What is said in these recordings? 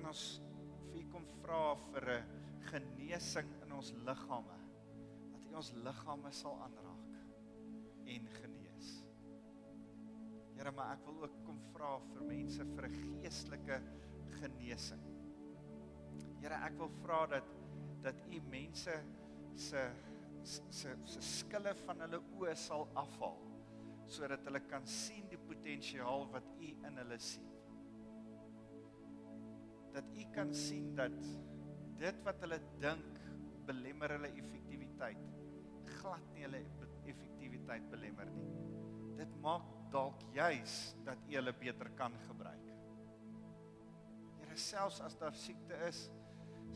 kan ons vir U kom vra vir 'n genesing in ons liggame. Dat U ons liggame sal aanraak en genees. Here, maar ek wil ook kom vra vir mense vir 'n geestelike genesing. Here, ek wil vra dat dat U mense se se se skille van hulle oë sal afhaal sodat hulle kan sien die potensiaal wat U in hulle sien. Dat U kan sien dat dit wat hulle dink belemmer hulle effektiwiteit glad nie hulle effektiwiteit belemmer nie. Dit maak dalk juis dat U hulle beter kan gebruik. Here selfs as daar siekte is,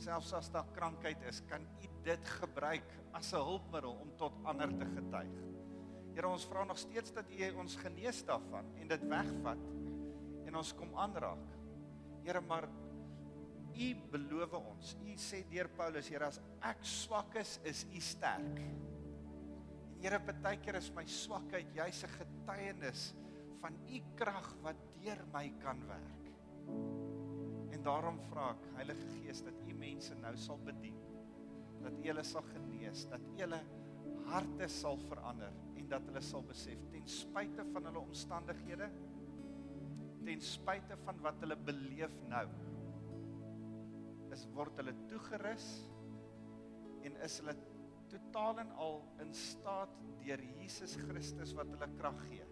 selfs as daar krankheid is, kan U dit gebruik as 'n hulpmiddel om tot ander te getuig. Here ons vra nog steeds dat U ons genees daarvan en dit wegvat en ons kom aanraak. Here maar U beloof ons. U sê deur Paulus, Here as ek swak is, is U sterk. En Here baie keer is my swakheid juis 'n getuienis van U krag wat deur my kan werk. En daarom vra ek Heilige Gees dat U mense nou sal bedien. Dat U hulle sal genees, dat U hulle harte sal verander en dat hulle sal besef ten spyte van hulle omstandighede ten spyte van wat hulle beleef nou is word hulle toegerus en is hulle totaal en al in staat deur Jesus Christus wat hulle krag gee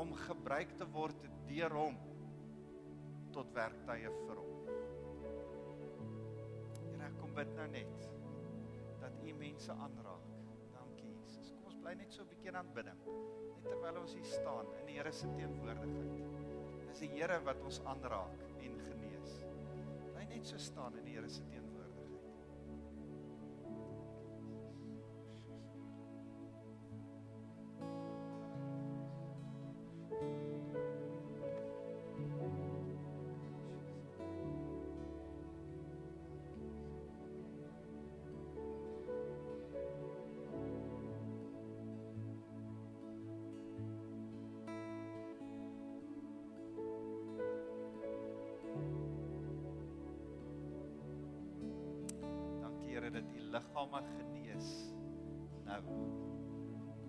om gebruik te word deur hom tot werktuie vir hom. Here kom bid nou net dat U mense aanraak bly net so 'n bietjie aan aanbidding. Net terwyl ons hier staan in die Here se teenwoordigheid. Dis die Here wat ons aanraak net so staan in die Here se teenwoordigheid. Liggame genees nou.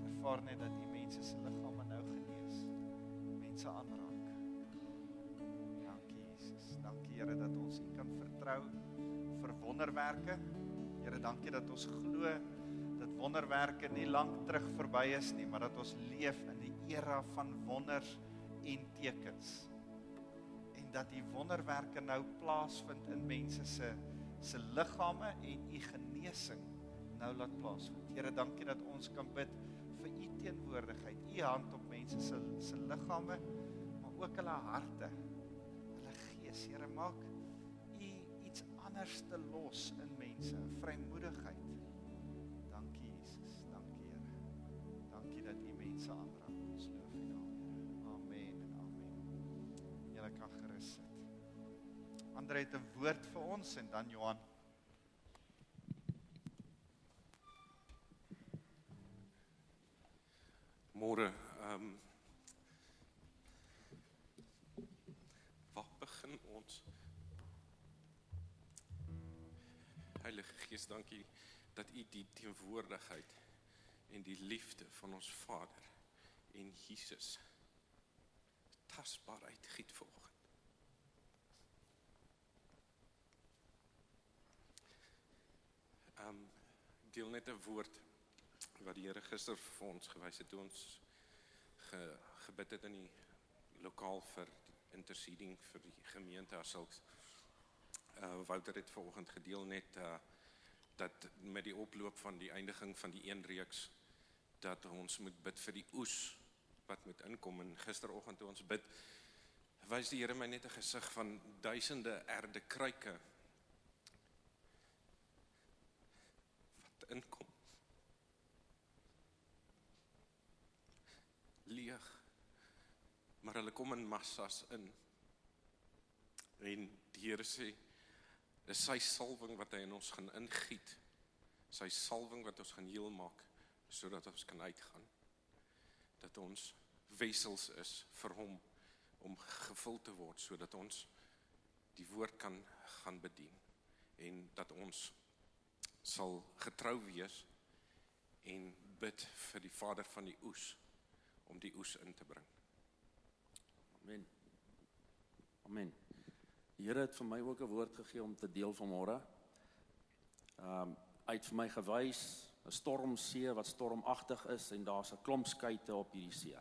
Ervaar net dat die mense se liggame nou genees. Mense aanraak. Dankie Jesus. Dankie Here dat ons U kan vertrou vir wonderwerke. Here, dankie dat ons glo dat wonderwerke nie lank terug verby is nie, maar dat ons leef in die era van wonders en tekens. En dat die wonderwerke nou plaasvind in mense se se liggame en u genesing nou laat plaasvind. Here, dankie dat ons kan bid vir u teenwoordigheid, u hand op mense se se liggame, maar ook hulle harte, hulle gees. Here, maak u iets anders te los in mense, vrymoedigheid. Dankie Jesus, dankie Here. Dankie dat u mense aanraak. Ons loof u naam, Here. Amen en amen. Julle kan gerus sit. Andre het 'n woord vir ons en dan Johan. Teenwoordigheid en die liefde van ons Vader en Jesus tasbaar uitgiet volgens Ehm um, deel net 'n woord wat die Here gister vir ons gewys het toe ons ge, gebid het in die lokaal vir interceding vir die gemeente as sulks. Uh Wouter het vanoggend gedeel net uh dat met die oploop van die eindiging van die een reeks dat ons moet bid vir die oes wat moet inkom en gisteroggend toe ons bid wys die Here my net 'n gesig van duisende erde kruike inkom. Leeg. Maar hulle kom in massas in. En die Here sê dis sy salwing wat hy in ons gaan ingiet. Sy salwing wat ons gaan heel maak sodat ons kan uitgaan. Dat ons wessels is vir hom om gevul te word sodat ons die woord kan gaan bedien en dat ons sal getrou wees en bid vir die Vader van die oes om die oes in te bring. Amen. Amen. Die Here het vir my ook 'n woord gegee om te deel vanmôre. Ehm um, uit vir my gewys 'n stormsee wat stormagtig is en daar's 'n klomp skuite op hierdie see.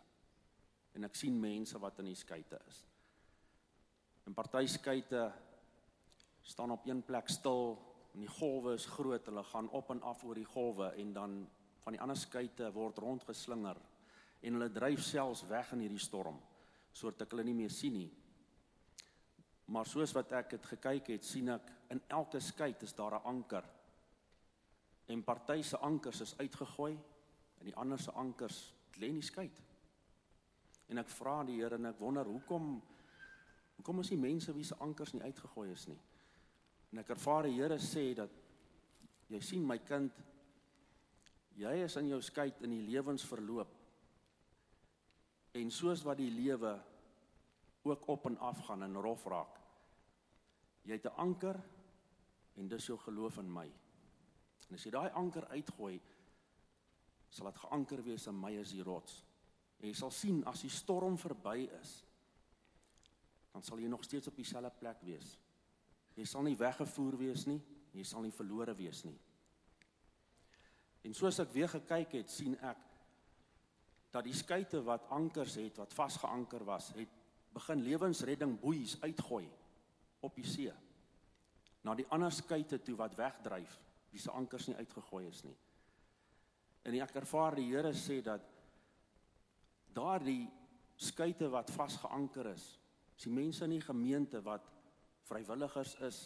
En ek sien mense wat in die skuite is. En party skuite staan op een plek stil en die golwe is groot. Hulle gaan op en af oor die golwe en dan van die ander skuite word rondgeslinger en hulle dryf selfs weg in hierdie storm sodat ek hulle nie meer sien nie. Maar soos wat ek dit gekyk het, sien ek in elke skei is daar 'n anker. En party se ankers is uitgegooi en die ander se ankers lê in die skei. En ek vra die Here en ek wonder hoekom hoekom is die mense wie se ankers nie uitgegooi is nie. En ek ervaar die Here sê dat jy sien my kind jy is in jou skei in die lewensverloop. En soos wat die lewe ook op en af gaan en rof raak. Jy het 'n anker en dis jou geloof in my. En as jy daai anker uitgooi, sal dit geanker wees in my as die rots. En jy sal sien as die storm verby is, dan sal jy nog steeds op dieselfde plek wees. Jy sal nie weggevoer wees nie, jy sal nie verlore wees nie. En soos ek weer gekyk het, sien ek dat die skuite wat ankers het wat vasgeanker was, het begin lewensredding boeies uitgooi op die see. Na die ander skuite toe wat wegdryf, wie se ankers nie uitgegooi is nie. En ek ervaar die Here sê dat daardie skuite wat vasgeanker is, is die mense in die gemeente wat vrywilligers is,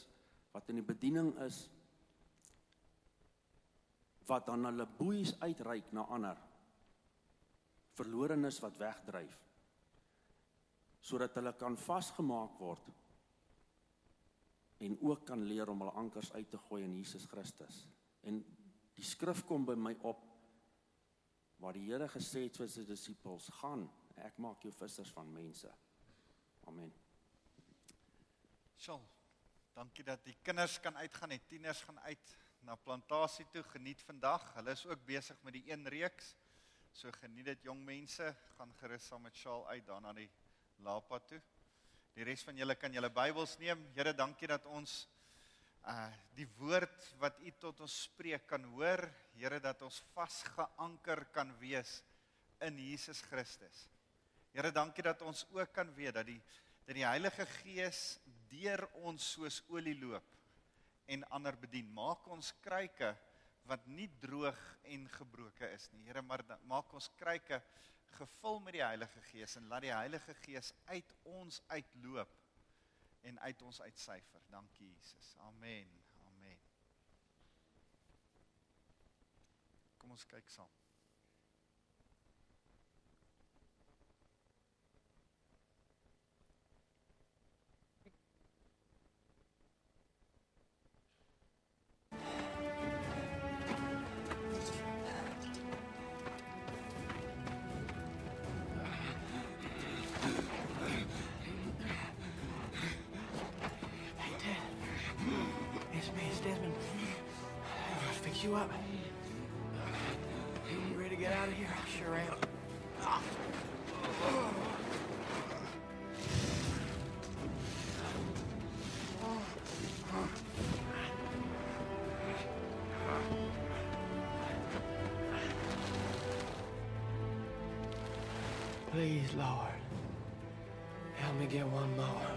wat in die bediening is, wat dan hulle boeies uitreik na ander verlorenes wat wegdryf sodat hulle kan vasgemaak word en ook kan leer om hulle ankers uit te gooi in Jesus Christus. En die skrif kom by my op waar die Here gesê het vir sy disippels: "Gaan, ek maak jou vissers van mense." Amen. Sjoe. Dankie dat die kinders kan uitgaan, die tieners gaan uit na plantasie toe geniet vandag. Hulle is ook besig met die een reeks. So geniet dit jong mense, gaan gerus saam met Shaal uit daarna die Lapa toe. Die res van julle kan julle Bybels neem. Here, dankie dat ons uh die woord wat U tot ons spreek kan hoor. Here, dat ons vasgeanker kan wees in Jesus Christus. Here, dankie dat ons ook kan weet dat die dat die Heilige Gees deur ons soos olie loop en ander bedien. Maak ons kruike wat nie droog en gebroke is nie. Here, maar maak ons kruike gevul met die Heilige Gees en laat die Heilige Gees uit ons uitloop en uit ons uitsyfer. Dankie Jesus. Amen. Amen. Kom ons kyk saam. You up. You ready to get out of here? I sure am. Please, Lord, help me get one more.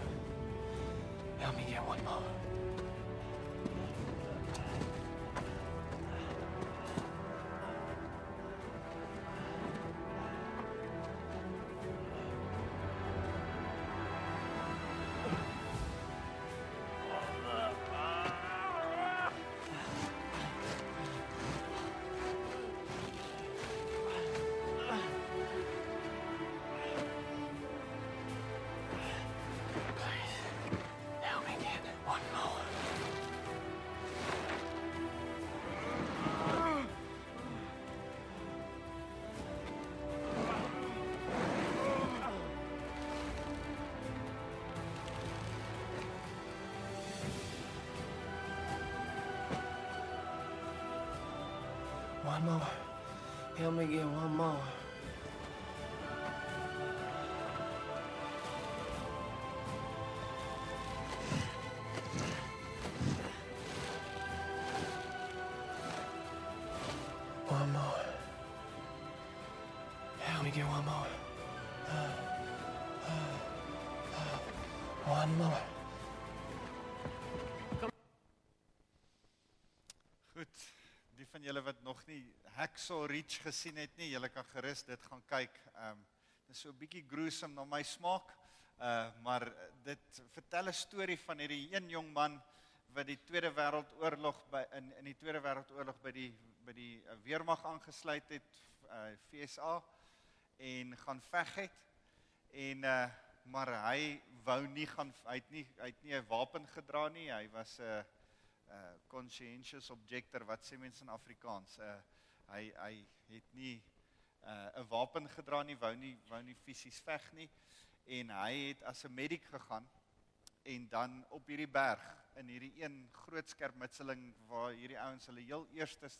One more. Help me get one more. One more. Help me get one more. Uh, uh, uh, one more. Julle wat nog nie Hacksaw Ridge gesien het nie, julle kan gerus dit gaan kyk. Ehm um, dit is so 'n bietjie gruesome na my smaak. Uh maar dit vertel 'n storie van hierdie een jong man wat die Tweede Wêreldoorlog by in in die Tweede Wêreldoorlog by die by die uh, weermag aangesluit het, uh FSA en gaan veg het. En uh maar hy wou nie gaan hy het nie hy het nie 'n wapen gedra nie. Hy was 'n uh, uh conscientious objector wat sê mense in Afrikaans. Uh hy hy het nie uh 'n wapen gedra nie, wou nie wou nie fisies veg nie en hy het as 'n medic gegaan en dan op hierdie berg in hierdie een groot skermutseling waar hierdie ouens hulle heel eerste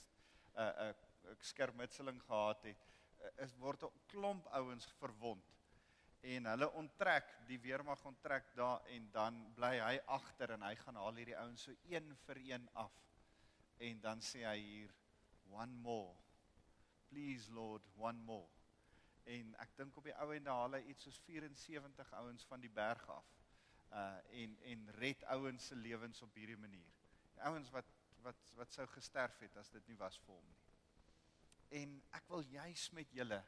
uh 'n uh, skermutseling gehad het, uh, is word 'n klomp ouens verwond en hulle onttrek, die weermag onttrek daar en dan bly hy agter en hy gaan haal hierdie ouens so een vir een af. En dan sê hy hier one more. Please Lord, one more. En ek dink op die ou en daal hy iets soos 74 ouens van die berg af. Uh en en red ouens se lewens op hierdie manier. Ouens wat wat wat sou gesterf het as dit nie was vir hom nie. En ek wil juis met julle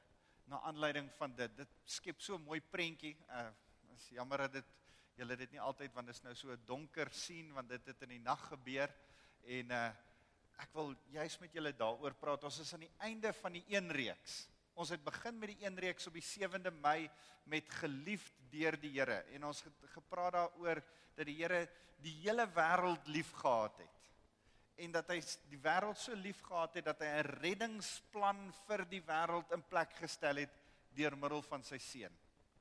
na aanleiding van dit. Dit skep so 'n mooi prentjie. Uh is jammer dat dit julle dit nie altyd want dit is nou so 'n donker sien want dit het in die nag gebeur en uh ek wil juis met julle daaroor praat. Ons is aan die einde van die een reeks. Ons het begin met die een reeks op die 7de Mei met geliefd deur die Here en ons het gepraat daaroor dat die Here die hele wêreld liefgehad het en dat hy die wêreld so lief gehad het dat hy 'n reddingsplan vir die wêreld in plek gestel het deur middel van sy seun.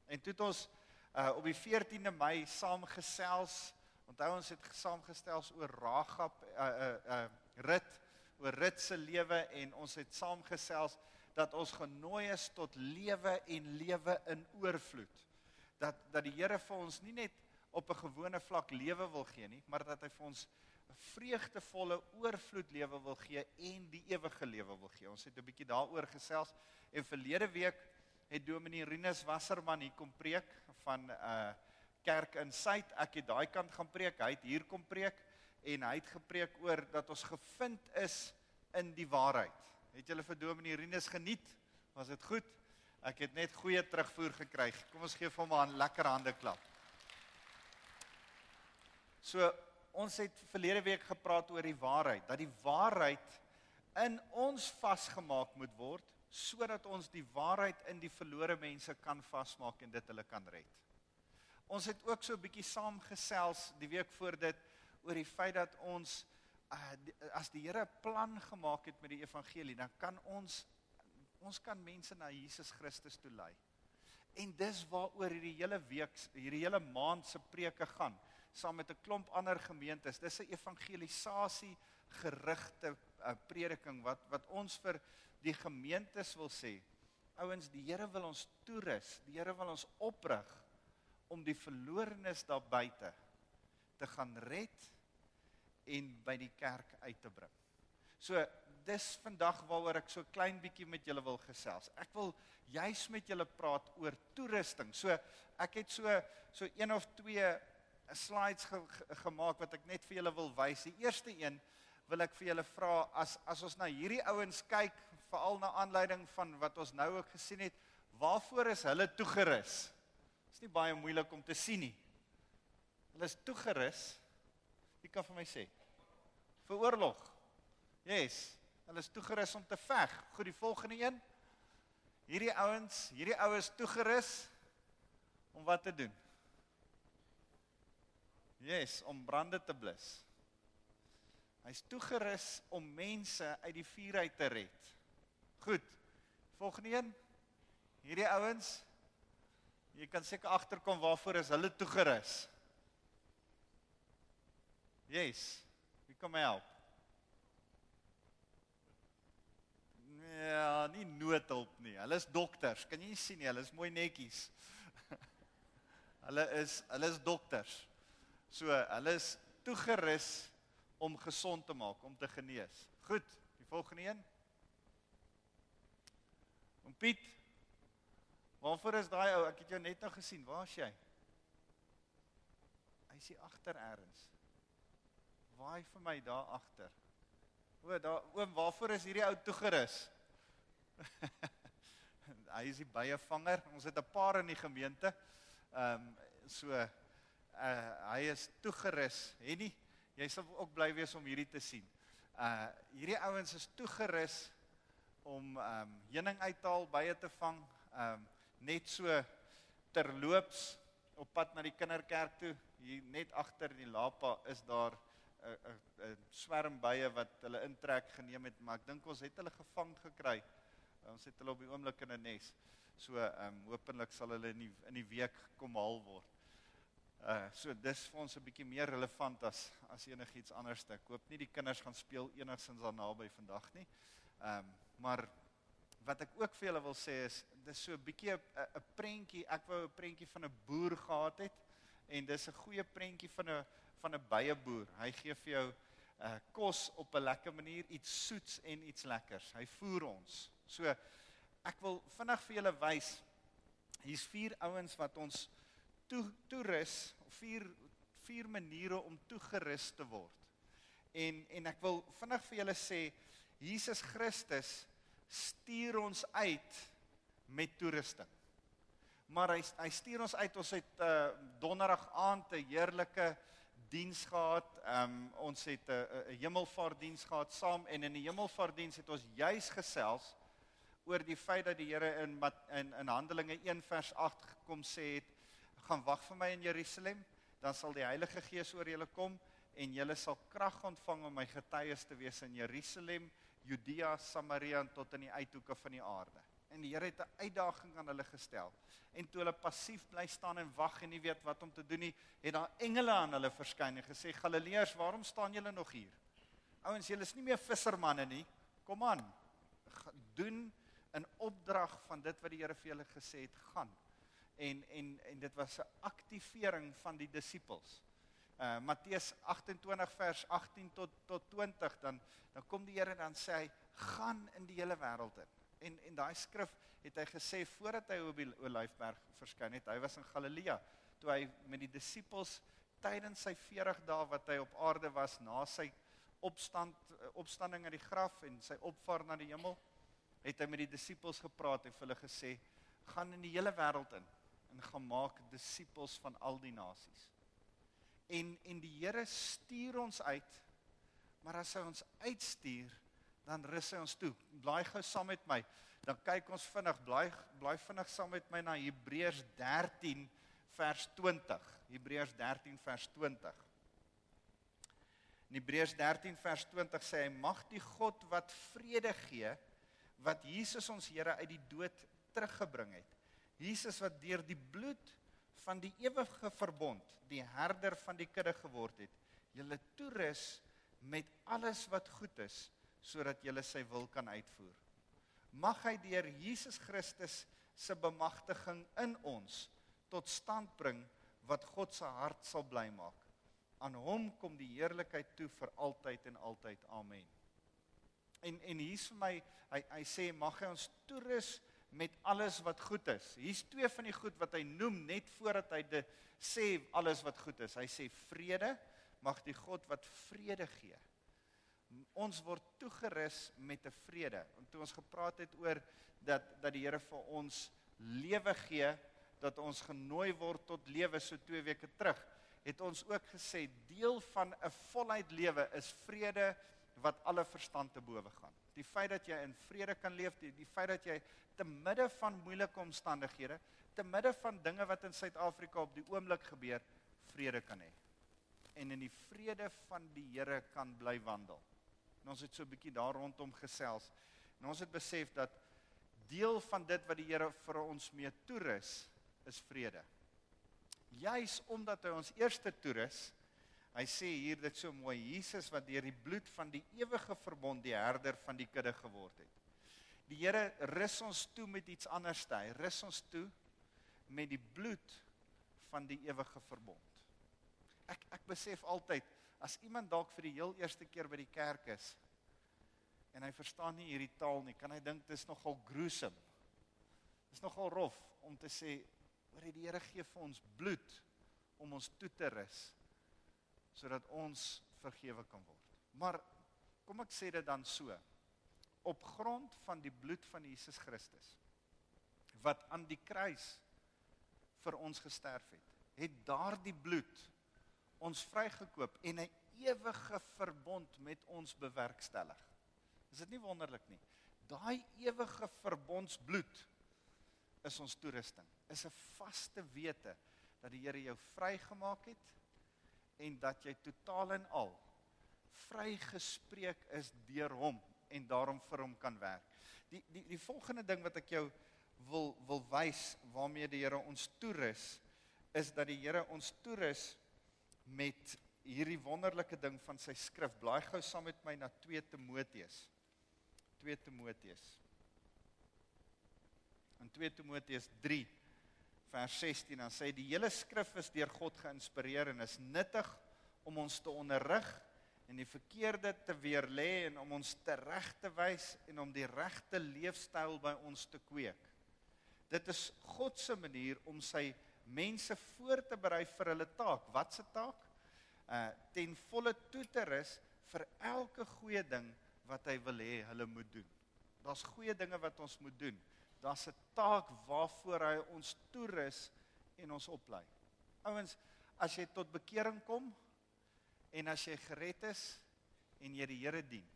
En toe het ons uh, op die 14de Mei saamgesels. Onthou ons het saamgestel oor Ragab 'n uh, 'n uh, uh, rit oor rit se lewe en ons het saamgesels dat ons genooi is tot lewe en lewe in oorvloed. Dat dat die Here vir ons nie net op 'n gewone vlak lewe wil gee nie, maar dat hy vir ons vreugdevolle oorvloed lewe wil gee en die ewige lewe wil gee. Ons het 'n bietjie daaroor gesels en verlede week het Dominee Rinus Wasserman hier kom preek van 'n uh, kerk in Suid. Ek het daai kant gaan preek, hy het hier kom preek en hy het gepreek oor dat ons gevind is in die waarheid. Het julle vir Dominee Rinus geniet? Was dit goed? Ek het net goeie terugvoer gekry. Kom ons gee vir hom 'n lekker hande klap. So ons het verlede week gepraat oor die waarheid, dat die waarheid in ons vasgemaak moet word sodat ons die waarheid in die verlore mense kan vasmaak en dit hulle kan red. Ons het ook so 'n bietjie saamgesels die week voor dit oor die feit dat ons uh, as die Here 'n plan gemaak het met die evangelie, dan kan ons ons kan mense na Jesus Christus toe lei. En dis waaroor hierdie hele week, hierdie hele maand se preke gaan saam met 'n klomp ander gemeentes. Dis 'n evangelisasie gerigte uh, prediking wat wat ons vir die gemeentes wil sê. Ouens, die Here wil ons toerus, die Here wil ons oprig om die verlorenes daar buite te gaan red en by die kerk uit te bring. So dis vandag waaroor ek so klein bietjie met julle wil gesels. Ek wil juis met julle praat oor toerusting. So ek het so so een of twee slides ge, ge, gemaak wat ek net vir julle wil wys. Die eerste een wil ek vir julle vra as as ons na hierdie ouens kyk, veral na aanleiding van wat ons nou ook gesien het, waarvoor is hulle toegerus? Dit is nie baie moeilik om te sien nie. Hulle is toegerus. Wie kan vir my sê? Vir oorlog. Yes, hulle is toegerus om te veg. Goed, die volgende een. Hierdie ouens, hierdie oues toegerus om wat te doen? Yes, om brande te blus. Hy's toegerus om mense uit die vuur uit te red. Goed. Volgende een. Hierdie ouens jy kan seker agterkom waarvoor is hulle toegerus. Yes. Wie kom help? Ja, nie noodhulp nie. Hulle is dokters. Kan jy nie sien nie? Hulle is mooi netjies. hulle is hulle is dokters. So, hulle is toegerus om gesond te maak, om te genees. Goed, die volgende een. Om Piet. Waarvoor is daai ou? Ek het jou net nou gesien. Waar is jy? Hy is hier agter eers. Waai vir my daar agter. O, daar oom, waarvoor is hierdie ou toegerus? hy is die byevanger. Ons het 'n paar in die gemeente. Ehm um, so uh hy is toegerus, hè nie? Jy sal ook bly wees om hierdie te sien. Uh hierdie ouens is toegerus om ehm um, heuning uithaal, bye te vang, ehm um, net so terloops op pad na die kinderkerk toe. Hier net agter die lapa is daar 'n 'n 'n swerm bye wat hulle intrek geneem het, maar ek dink ons het hulle gevang gekry. Ons het hulle op die oomblik in 'n nes. So ehm um, hopelik sal hulle in die in die week kom haal word. Uh so dis vir ons 'n bietjie meer relevant as as enigiets anders. Ek hoop nie die kinders gaan speel enigsins daar naby vandag nie. Ehm um, maar wat ek ook vir julle wil sê is dis so 'n bietjie 'n prentjie. Ek wou 'n prentjie van 'n boer gehad het en dis 'n goeie prentjie van 'n van 'n beieboer. Hy gee vir jou uh kos op 'n lekker manier, iets soets en iets lekkers. Hy voer ons. So ek wil vinnig vir julle wys hier's vier ouens wat ons toe toerus, vier vier maniere om toegerus te word. En en ek wil vinnig vir julle sê Jesus Christus stuur ons uit met toerusting. Maar hy hy stuur ons uit. Ons het uh donderdag aand 'n heerlike diens gehad. Um ons het 'n uh, 'n hemelvaartdiens gehad saam en in die hemelvaartdiens het ons juis gesels oor die feit dat die Here in in in Handelinge 1 vers 8 gekom sê het gaan wag vir my in Jerusalem dan sal die Heilige Gees oor julle kom en julle sal krag ontvang om my getuies te wees in Jerusalem, Judea, Samaria en tot in die uithoeke van die aarde. En die Here het 'n uitdaging aan hulle gestel. En toe hulle passief bly staan en wag en nie weet wat om te doen nie, het daar engele aan hulle verskyn en gesê: "Galileërs, waarom staan julle nog hier? Ouens, julle is nie meer vissermanne nie. Kom aan. Doen 'n opdrag van dit wat die Here vir julle gesê het, gaan." En en en dit was 'n aktivering van die disippels uh Matteus 28 vers 18 tot tot 20 dan dan kom die Here dan sê hy gaan in die hele wêreld in. En en daai skrif het hy gesê voordat hy op die Olyfberg verskyn het. Hy was in Galilea toe hy met die disippels tydens sy 40 dae wat hy op aarde was na sy opstand opstanding uit die graf en sy opvaart na die hemel het hy met die disippels gepraat en vir hulle gesê gaan in die hele wêreld in en gaan maak disippels van al die nasies en en die Here stuur ons uit. Maar as hy ons uitstuur, dan rus hy ons toe. Blaai gou saam met my. Dan kyk ons vinnig, blaai blaai vinnig saam met my na Hebreërs 13 vers 20. Hebreërs 13 vers 20. In Hebreërs 13 vers 20 sê hy mag die God wat vrede gee wat Jesus ons Here uit die dood teruggebring het. Jesus wat deur die bloed van die ewige verbond, die herder van die kudde geword het, julle toerus met alles wat goed is sodat julle sy wil kan uitvoer. Mag hy deur Jesus Christus se bemagtiging in ons tot stand bring wat God se hart sal bly maak. Aan hom kom die heerlikheid toe vir altyd en altyd. Amen. En en hier's vir my hy hy sê mag hy ons toerus met alles wat goed is. Hier's twee van die goed wat hy noem net voordat hy dit sê alles wat goed is. Hy sê vrede, mag die God wat vrede gee. Ons word toegerus met 'n vrede. En toe ons gepraat het oor dat dat die Here vir ons lewe gee, dat ons genooi word tot lewe so 2 weke terug, het ons ook gesê deel van 'n voluit lewe is vrede wat alle verstand te bowe gaan. Die feit dat jy in vrede kan leef, die, die feit dat jy te midde van moeilike omstandighede, te midde van dinge wat in Suid-Afrika op die oomblik gebeur, vrede kan hê. En in die vrede van die Here kan bly wandel. En ons het so 'n bietjie daar rondom gesels. En ons het besef dat deel van dit wat die Here vir ons mee toerus, is vrede. Juis omdat hy ons eerste toerus, hy sê hier dit so mooi, Jesus wat deur die bloed van die ewige verbond die herder van die kudde geword het Die Here rus ons toe met iets anders. Hy rus ons toe met die bloed van die ewige verbond. Ek ek besef altyd as iemand dalk vir die heel eerste keer by die kerk is en hy verstaan nie hierdie taal nie, kan hy dink dit is nogal gruesome. Dit is nogal rof om te sê oor die Here gee vir ons bloed om ons toe te rus sodat ons vergewe kan word. Maar kom ek sê dit dan so. Op grond van die bloed van Jesus Christus wat aan die kruis vir ons gesterf het, het daardie bloed ons vrygekoop en 'n ewige verbond met ons bewerkstellig. Is dit nie wonderlik nie? Daai ewige verbondsbloed is ons toerusting. Is 'n vaste wete dat die Here jou vrygemaak het en dat jy totaal en al vrygespreek is deur hom en daarom vir hom kan werk. Die die die volgende ding wat ek jou wil wil wys waarmee die Here ons toerus is dat die Here ons toerus met hierdie wonderlike ding van sy skrif. Blaai gou saam met my na 2 Timoteus. 2 Timoteus. In 2 Timoteus 3 vers 16 dan sê die hele skrif is deur God geïnspireer en is nuttig om ons te onderrig en die verkeerde te weerlê en om ons te reg te wys en om die regte leefstyl by ons te kweek. Dit is God se manier om sy mense voor te berei vir hulle taak. Wat se taak? Uh ten volle toe te rus vir elke goeie ding wat hy wil hê hulle moet doen. Daar's goeie dinge wat ons moet doen. Daar's 'n taak waarvoor hy ons toerus en ons oplei. Ouens, as jy tot bekering kom en as jy gered is en jy die Here dien,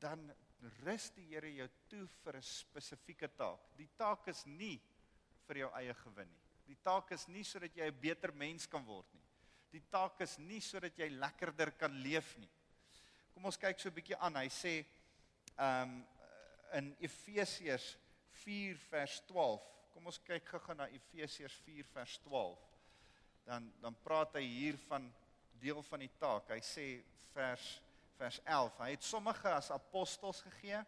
dan rus die Here jou toe vir 'n spesifieke taak. Die taak is nie vir jou eie gewin nie. Die taak is nie sodat jy 'n beter mens kan word nie. Die taak is nie sodat jy lekkerder kan leef nie. Kom ons kyk so 'n bietjie aan. Hy sê um in Efesiërs 4 vers 12. Kom ons kyk gou-gou na Efesiërs 4 vers 12. Dan dan praat hy hier van deel van die taak. Hy sê vers vers 11. Hy het sommige as apostels gegee,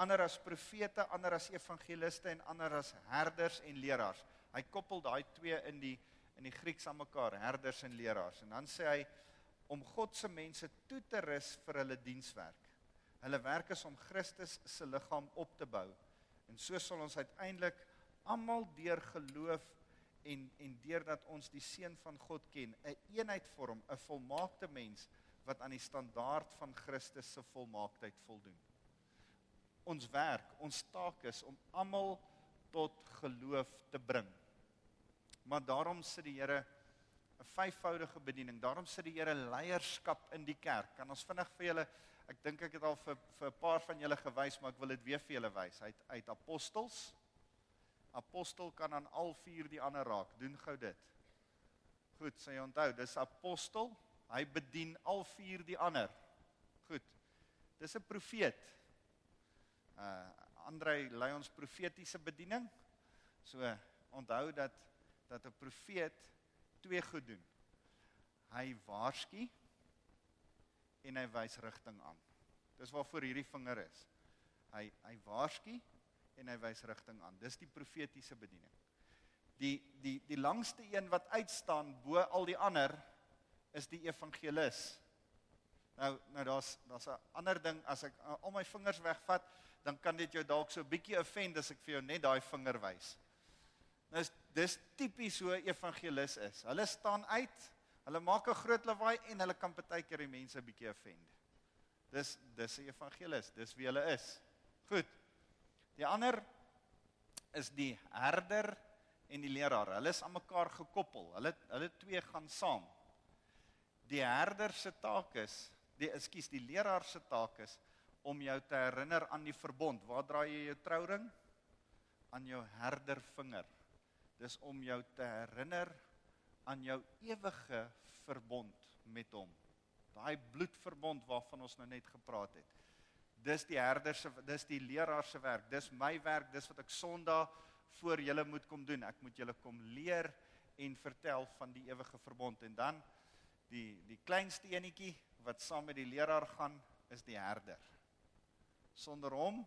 ander as profete, ander as evangeliste en ander as herders en leraars hy koppel daai twee in die in die Grieks aan mekaar, herders en leraars. En dan sê hy om God se mense toe te rus vir hulle dienswerk. Hulle werk is om Christus se liggaam op te bou. En so sal ons uiteindelik almal deur geloof en en deurdat ons die seun van God ken, 'n een eenheid vorm, 'n volmaakte mens wat aan die standaard van Christus se volmaaktheid voldoen. Ons werk, ons taak is om almal tot geloof te bring. Maar daarom sit die Here 'n vyfvoudige bediening. Daarom sit die Here leierskap in die kerk. Kan ons vinnig vir julle ek dink ek het al vir vir 'n paar van julle gewys, maar ek wil dit weer vir julle wys. Hy uit, uit apostels. Apostel kan aan al vier die ander raak. Doen gou dit. Goed, sê jy onthou, dis apostel. Hy bedien al vier die ander. Goed. Dis 'n profeet. Uh Andre lei ons profetiese bediening. So onthou dat dat 'n profeet twee goed doen. Hy waarsku en hy wys rigting aan. Dis waarvoor hierdie vinger is. Hy hy waarsku en hy wys rigting aan. Dis die profetiese bediening. Die die die langste een wat uitstaan bo al die ander is die evangelis. Nou nou daar's daar's 'n ander ding as ek al my vingers wegvat, dan kan dit jou dalk so 'n bietjie offend as ek vir jou net daai vinger wys. Nou is dis tipies hoe evangelis is. Hulle staan uit, hulle maak 'n groot lawaai en hulle kan partykeer die mense 'n bietjie offend. Dis dis 'n evangelis, dis wie hulle is. Goed. Die ander is die herder en die leraar. Hulle is aan mekaar gekoppel. Hulle hulle twee gaan saam. Die herder se taak is, die ekskuus, die leraar se taak is om jou te herinner aan die verbond. Waar draai jy jou trouring? Aan jou herdervinger dis om jou te herinner aan jou ewige verbond met hom. Daai bloedverbond waarvan ons nou net gepraat het. Dis die herder se dis die leraar se werk. Dis my werk, dis wat ek Sondag voor julle moet kom doen. Ek moet julle kom leer en vertel van die ewige verbond en dan die die kleinste enetjie wat saam met die leraar gaan is die herder. Sonder hom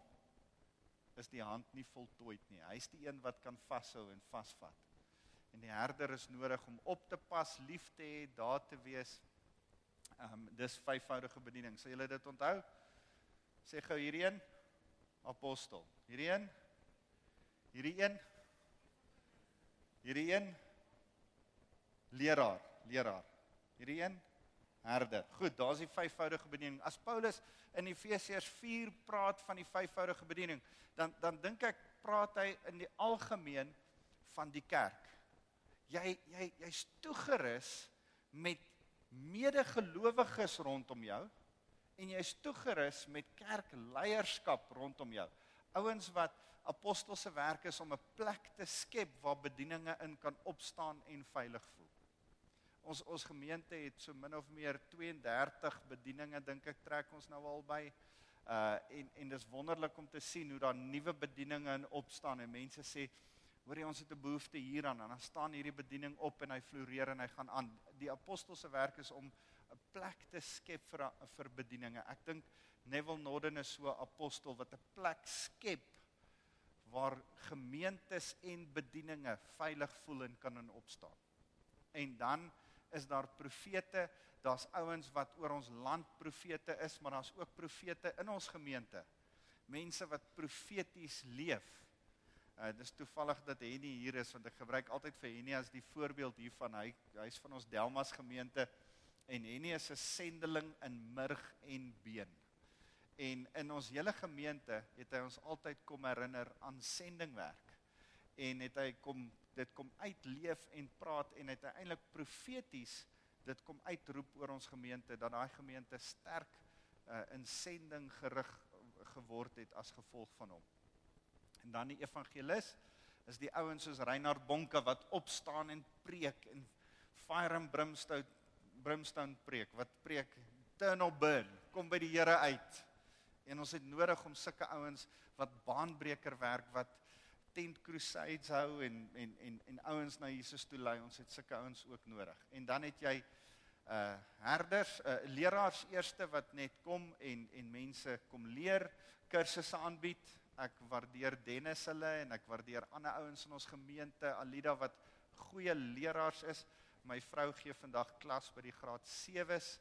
is die hand nie voltooid nie. Hy's die een wat kan vashou en vasvat. En die herder is nodig om op te pas, lief te hê, daar te wees. Ehm um, dis vyfvoudige bediening. Sal julle dit onthou? Sê gou hierdie een apostel. Hierdie een hierdie een hierdie een leraar, leraar. Hierdie een herder. Goed, daar's die vyfvoudige bediening. As Paulus in Efesiërs 4 praat van die vyfvoudige bediening, dan dan dink ek praat hy in die algemeen van die kerk. Jy jy jy's toegerus met medegelowiges rondom jou en jy's toegerus met kerkleierskap rondom jou. Ouens wat apostolse werk is om 'n plek te skep waar bedieninge in kan opstaan en veilig voel. Ons ons gemeente het so min of meer 32 bedieninge dink ek trek ons nou al by. Uh en en dis wonderlik om te sien hoe daar nuwe bedieninge in opstaan en mense sê hoor jy ons het 'n behoefte hieraan en dan staan hierdie bediening op en hy floreer en hy gaan aan. Die apostolse werk is om 'n plek te skep vir vir bedieninge. Ek dink Neville Norden is so 'n apostel wat 'n plek skep waar gemeentes en bedieninge veilig voel en kan in opstaan. En dan is daar profete, daar's ouens wat oor ons land profete is, maar daar's ook profete in ons gemeente. Mense wat profeties leef. Uh dis toevallig dat Henny hier is want ek gebruik altyd vir Henny as die voorbeeld hiervan. Hy hy's van ons Delmas gemeente en Henny is 'n sendeling in murg en been. En in ons hele gemeente het hy ons altyd kom herinner aan sendingwerk. En het hy kom dit kom uitleef en praat en uiteindelik profeties dit kom uitroep oor ons gemeente dat daai gemeente sterk uh, in sending gerig geword het as gevolg van hom. En dan die evangelis is die ouens soos Reinhard Bonke wat opstaan en preek en fire and brimstone brimstone preek wat preek turn or burn kom by die Here uit. En ons het nodig om sulke ouens wat baanbreker werk wat tent crusades hou en en en en ouens na Jesus toe lei. Ons het sulke ouens ook nodig. En dan het jy uh herders, uh leraars eerste wat net kom en en mense kom leer, kursusse aanbied. Ek waardeer Dennis hulle en ek waardeer ander ouens in ons gemeente, Alida wat goeie leraars is. My vrou gee vandag klas by die graad 7s.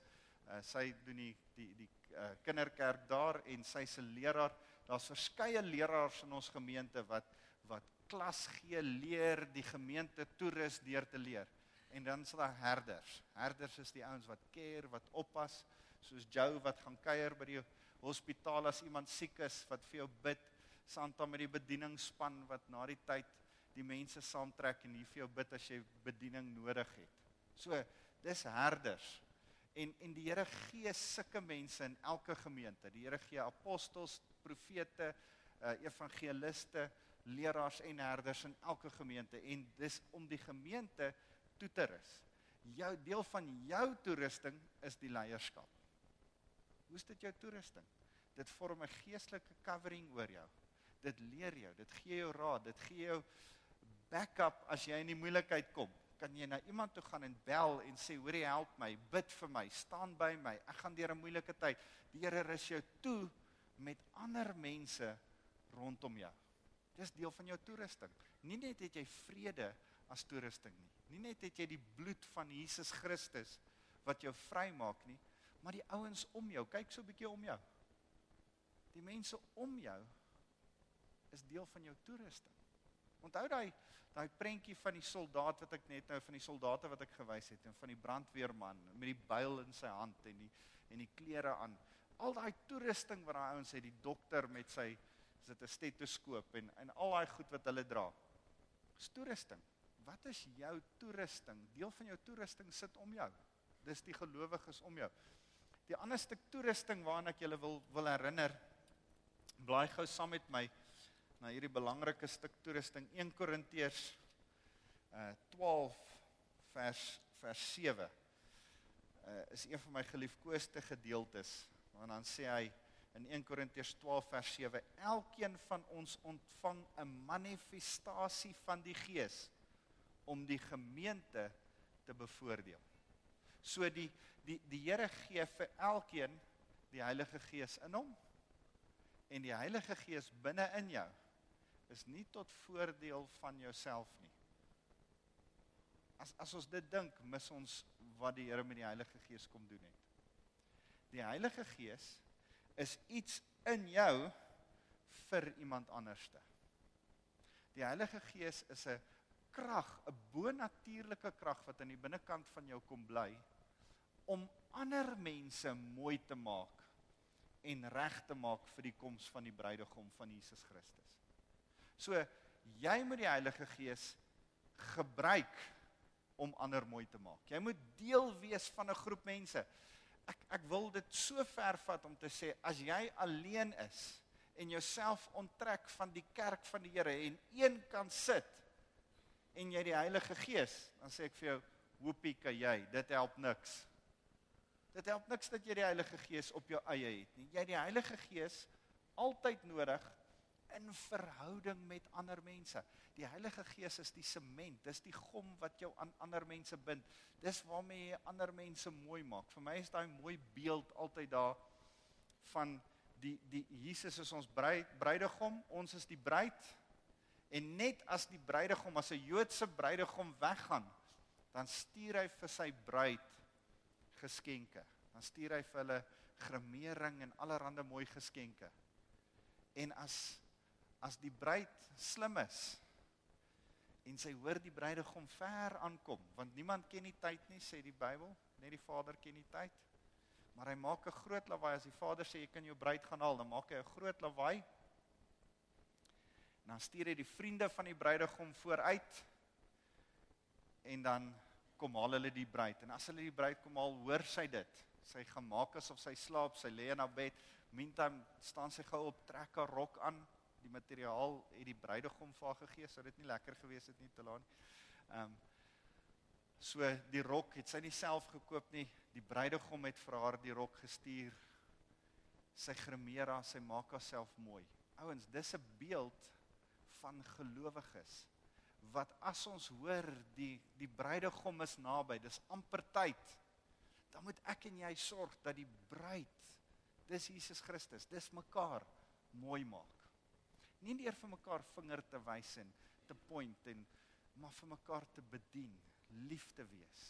Uh sy doen die die die uh kinderkerk daar en sy's 'n leraar. Daar's verskeie leraars in ons gemeente wat wat klas gee, leer die gemeente toerus deur te leer. En dan is daar herders. Herders is die ouens wat care, wat oppas, soos Joe wat gaan kuier by die hospitaal as iemand siek is, wat vir jou bid, Santa met die bedieningspan wat na die tyd die mense saamtrek en hier vir jou bid as jy bediening nodig het. So, dis herders. En en die Here gee sulke mense in elke gemeente. Die Here gee apostels, profete, uh, evangeliste, leraars en herders in elke gemeente en dis om die gemeente toe te rus. Jou deel van jou toerusting is die leierskap. Hoe is dit jou toerusting? Dit vorm 'n geestelike covering oor jou. Dit leer jou, dit gee jou raad, dit gee jou backup as jy in die moeilikheid kom. Kan jy na iemand toe gaan en bel en sê, "Hoerie, help my, bid vir my, staan by my. Ek gaan deur 'n moeilike tyd." Die Here rus jou toe met ander mense rondom jou. Dis deel van jou toerusting. Nie net het jy vrede as toerusting nie. Nie net het jy die bloed van Jesus Christus wat jou vrymaak nie, maar die ouens om jou. Kyk so 'n bietjie om jou. Die mense om jou is deel van jou toerusting. Onthou daai daai prentjie van die soldaat wat ek net nou van die soldate wat ek gewys het en van die brandweerman met die byl in sy hand en die en die klere aan. Al daai toerusting wat daai ouens het, die dokter met sy is dit 'n stetoskoop en en al daai goed wat hulle dra. Dis toerusting. Wat is jou toerusting? Deel van jou toerusting sit om jou. Dis die gelowiges om jou. Die ander stuk toerusting waarna ek julle wil wil herinner. Blaai gou saam met my na hierdie belangrike stuk toerusting 1 Korintiërs uh 12 vers vers 7. Uh is een van my geliefkoeste gedeeltes want dan sê hy in 1 Korintiërs 12 vers 7 elkeen van ons ontvang 'n manifestasie van die gees om die gemeente te bevoordeel. So die die die Here gee vir elkeen die Heilige Gees in hom en die Heilige Gees binne in jou is nie tot voordeel van jouself nie. As as ons dit dink, mis ons wat die Here met die Heilige Gees kom doen het. Die Heilige Gees is iets in jou vir iemand anderste. Die Heilige Gees is 'n krag, 'n bonatuurlike krag wat aan die binnekant van jou kom bly om ander mense mooi te maak en reg te maak vir die koms van die bruidegom van Jesus Christus. So jy moet die Heilige Gees gebruik om ander mooi te maak. Jy moet deel wees van 'n groep mense. Ek ek wil dit so ver vat om te sê as jy alleen is en jouself onttrek van die kerk van die Here en een kan sit en jy die Heilige Gees, dan sê ek vir jou, hoopie kan jy, dit help niks. Dit help niks dat jy die Heilige Gees op jou eie het nie. Jy het die Heilige Gees altyd nodig in verhouding met ander mense. Die Heilige Gees is die sement, dis die gom wat jou aan ander mense bind. Dis waarmee jy ander mense mooi maak. Vir my is daai mooi beeld altyd daar van die die Jesus is ons bruid, bruidegom, ons is die bruid. En net as die bruidegom as 'n Joodse bruidegom weggaan, dan stuur hy vir sy bruid geskenke. Dan stuur hy vir hulle gremering en allerlei mooi geskenke. En as as die bruid slim is en sy hoor die bruidegom ver aankom, want niemand ken die tyd nie, sê die Bybel, net die Vader ken die tyd. Maar hy maak 'n groot lawaai as die Vader sê jy kan jou bruid gaan haal, dan maak hy 'n groot lawaai. En dan stuur hy die vriende van die bruidegom vooruit. En dan kom haal hulle die bruid en as hulle die bruid kom haal, hoor sy dit. Sy gaan maak asof sy slaap, sy lê in haar bed. Meantime staan sy gou op, trek haar rok aan. Die materiaal het die bruidegom vir haar gegee, sou dit nie lekker gewees het nie te laat. Ehm um, so die rok het sy nie self gekoop nie. Die bruidegom het vir haar die rok gestuur. Sy gremeer haar, sy maak haarself mooi. Ouens, dis 'n beeld van gelowiges wat as ons hoor die die bruidegom is naby, dis amper tyd. Dan moet ek en jy sorg dat die bruid, dis Jesus Christus, dis mekaar mooi maak. Nie net vir mekaar vinger te wys en te point en maar vir mekaar te bedien, lief te wees.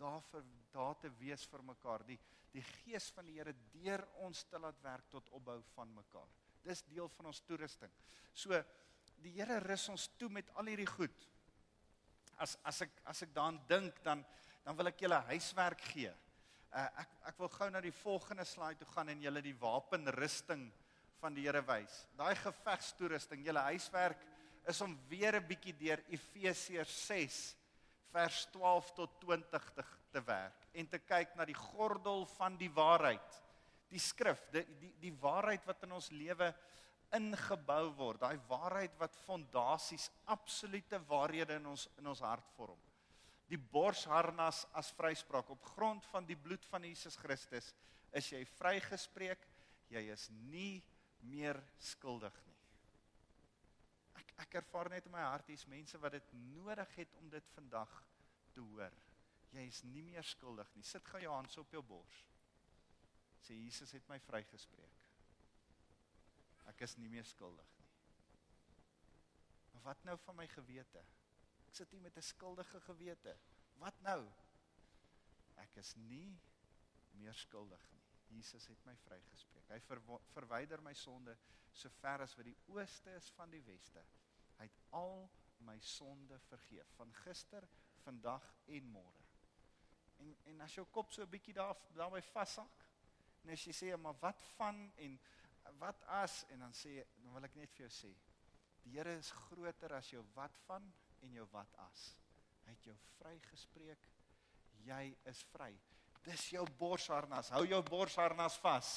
Daarvoor daar te wees vir mekaar, die die gees van die Here deur ons te laat werk tot opbou van mekaar. Dis deel van ons toerusting. So die Here rus ons toe met al hierdie goed. As as ek as ek daaraan dink dan dan wil ek julle huiswerk gee. Uh, ek ek wil gou na die volgende slide toe gaan en julle die wapenrusting van die Here wys. Daai gevegstoerusting, julle huiswerk is om weer 'n bietjie deur Efesiërs 6 vers 12 tot 20 te, te werk en te kyk na die gordel van die waarheid. Die skrif, die die die waarheid wat in ons lewe ingebou word, daai waarheid wat fondasies, absolute waarhede in ons in ons hart vorm. Die borsharnas as vryspraak op grond van die bloed van Jesus Christus is jy vrygespreek, jy is nie meer skuldig nie. Ek ek ervaar net in my hart hier's mense wat dit nodig het om dit vandag te hoor. Jy is nie meer skuldig nie. Sit gou jou hand op jou bors. Sê Jesus het my vrygespreek. Ek is nie meer skuldig nie. Maar wat nou van my gewete? Ek sit hier met 'n skuldige gewete. Wat nou? Ek is nie meer skuldig nie. Jesus het my vrygespreek. Hy ver, verwyder my sonde so ver as wat die ooste is van die weste. Hy het al my sonde vergeef van gister, vandag en môre. En en as jou kop so 'n bietjie daar daarby vashak, en as jy sê maar wat van en wat as en dan sê dan wil ek net vir jou sê die Here is groter as jou wat van en jou wat as. Hy het jou vrygespreek. Jy is vry. Dis jou borsharnas. Hou jou borsharnas vas.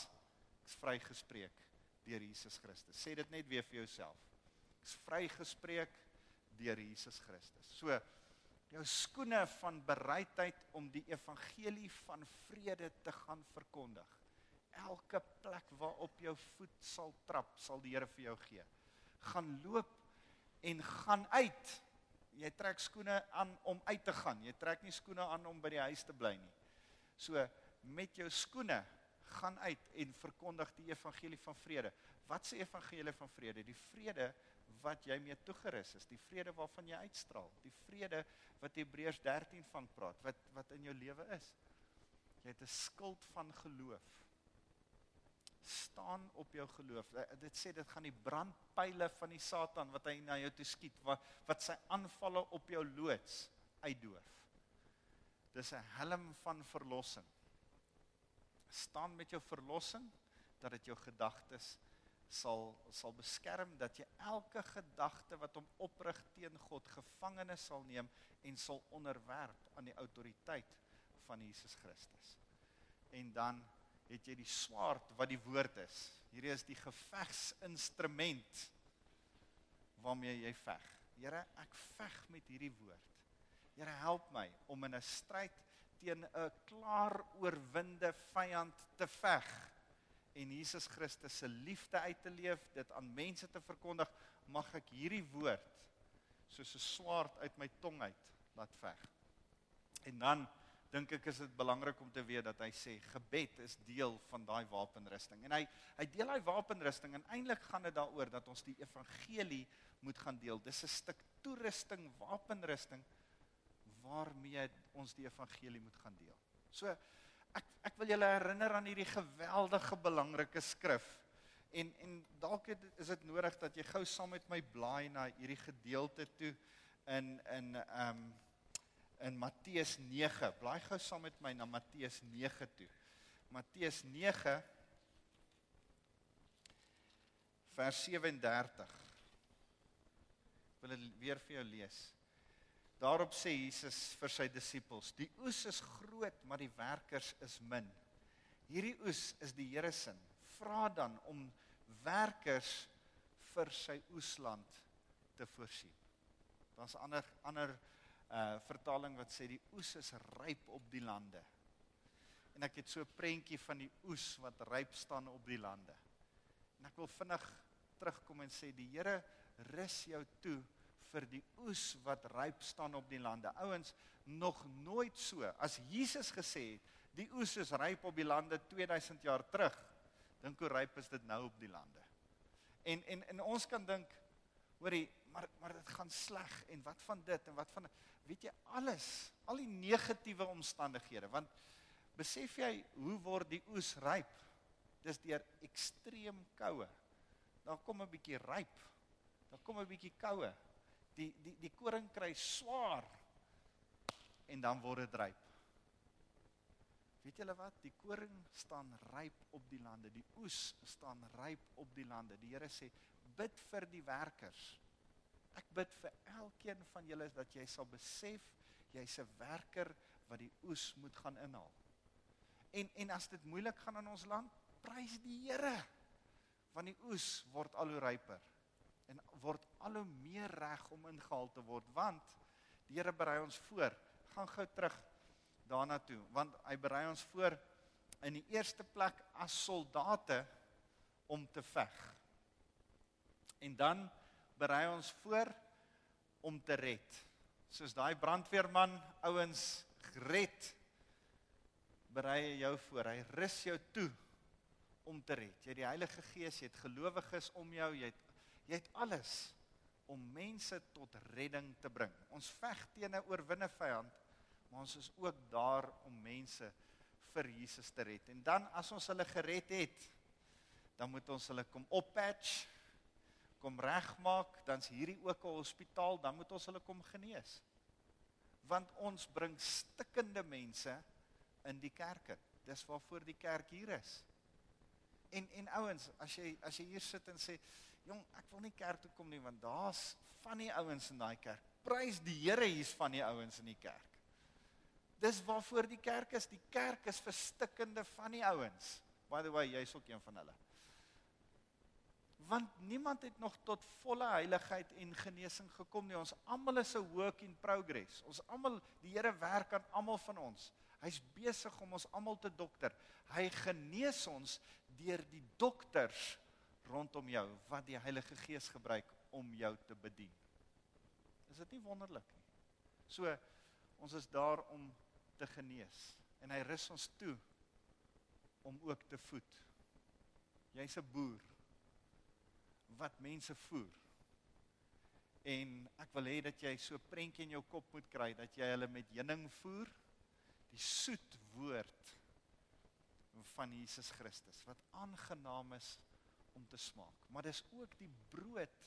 Ek's vrygespreek deur Jesus Christus. Sê dit net weer vir jouself. Ek's vrygespreek deur Jesus Christus. So jou skoene van bereidheid om die evangelie van vrede te gaan verkondig elke plek waarop jou voet sal trap, sal die Here vir jou gee. Gaan loop en gaan uit. Jy trek skoene aan om uit te gaan. Jy trek nie skoene aan om by die huis te bly nie. So met jou skoene gaan uit en verkondig die evangelie van vrede. Wat sê evangelie van vrede? Die vrede wat jy mee toegerus is, die vrede waarvan jy uitstraal, die vrede wat Hebreërs 13 van praat, wat wat in jou lewe is. Jy het 'n skild van geloof. Staan op jou geloof. Eh, Dit sê dit gaan die brandpyle van die Satan wat hy na jou toe skiet, wat wat sy aanvalle op jou loods uitdoof. Dis 'n helm van verlossing. Staan met jou verlossing dat dit jou gedagtes sal sal beskerm dat jy elke gedagte wat hom oprig teen God gevangene sal neem en sal onderwerp aan die autoriteit van Jesus Christus. En dan het jy die swaard wat die woord is. Hierdie is die gevegsinstrument waarmee jy veg. Here, ek veg met hierdie woord. Here, help my om in 'n stryd teen 'n klaar oorwinde vyand te veg en Jesus Christus se liefde uit te leef, dit aan mense te verkondig, mag ek hierdie woord soos 'n swaard uit my tong uit laat veg. En dan dink ek is dit belangrik om te weet dat hy sê gebed is deel van daai wapenrusting. En hy hy deel daai wapenrusting en eintlik gaan dit daaroor dat ons die evangelie moet gaan deel. Dis 'n stuk toerusting, wapenrusting waarmee ons die evangelie moet gaan deel. So ek ek wil julle herinner aan hierdie geweldige belangrike skrif. En en dalk is dit nodig dat jy gou saam met my blaai na hierdie gedeelte toe in in ehm um, in Matteus 9. Blaai gou saam met my na Matteus 9 toe. Matteus 9 vers 37. Ek wil dit weer vir jou lees. Daarop sê Jesus vir sy disippels: "Die oes is groot, maar die werkers is min. Hierdie oes is die Here se. Vra dan om werkers vir sy oesland te voorsien." Daar's ander ander uh vertaling wat sê die oes is ryp op die lande. En ek het so 'n prentjie van die oes wat ryp staan op die lande. En ek wil vinnig terugkom en sê die Here rus jou toe vir die oes wat ryp staan op die lande. Ouens, nog nooit so as Jesus gesê het, die oes is ryp op die lande 2000 jaar terug. Dink hoe ryp is dit nou op die lande. En en en ons kan dink, hoorie, maar maar dit gaan sleg en wat van dit en wat van weet jy alles, al die negatiewe omstandighede, want besef jy hoe word die oes ryp? Dis deur ekstreem koue. Daar kom 'n bietjie ryp. Daar kom 'n bietjie koue. Die die die koring kry swaar en dan word dit ryp. Weet julle wat? Die koring staan ryp op die lande. Die oes staan ryp op die lande. Die Here sê: "Bid vir die werkers." Ek bid vir elkeen van julle dat jy sal besef jy's 'n werker wat die oes moet gaan inhaal. En en as dit moeilik gaan in ons land, prys die Here. Want die oes word al hoe ryper en word al hoe meer reg om ingehaal te word want die Here berei ons voor. Gaan gou terug daarna toe want hy berei ons voor in die eerste plek as soldate om te veg. En dan berei ons voor om te red. Soos daai brandweerman ouens gered berei jou voor. Hy rus jou toe om te red. Jy het die Heilige Gees, jy het gelowiges om jou, jy het jy het alles om mense tot redding te bring. Ons veg teen 'n oorwinne vyand, maar ons is ook daar om mense vir Jesus te red. En dan as ons hulle gered het, dan moet ons hulle kom oppatch, kom regmaak, dan's hierdie ook 'n hospitaal, dan moet ons hulle kom genees. Want ons bring stikkende mense in die kerke. Dis waarvoor die kerk hier is. En en ouens, as jy as jy hier sit en sê, "Jong, ek wil nie kerk toe kom nie want daar's van die ouens in daai kerk." Prys die Here hier's van die ouens in die kerk. Dis waarvoor die kerk is. Die kerk is vir stikkende van die ouens. By the way, jy's ook een van hulle. Want niemand het nog tot volle heiligheid en genesing gekom nie. Ons almal is 'n work in progress. Ons almal, die Here werk aan almal van ons. Hy's besig om ons almal te dokter. Hy genees ons deur die dokters rondom jou wat die Heilige Gees gebruik om jou te bedien. Is dit nie wonderlik nie? So ons is daar om te genees en hy rus ons toe om ook te voed. Jy's 'n boer wat mense voer. En ek wil hê dat jy so 'n prentjie in jou kop moet kry dat jy hulle met heuning voer, die soet woord van Jesus Christus wat aangenaam is om te smaak. Maar dis ook die brood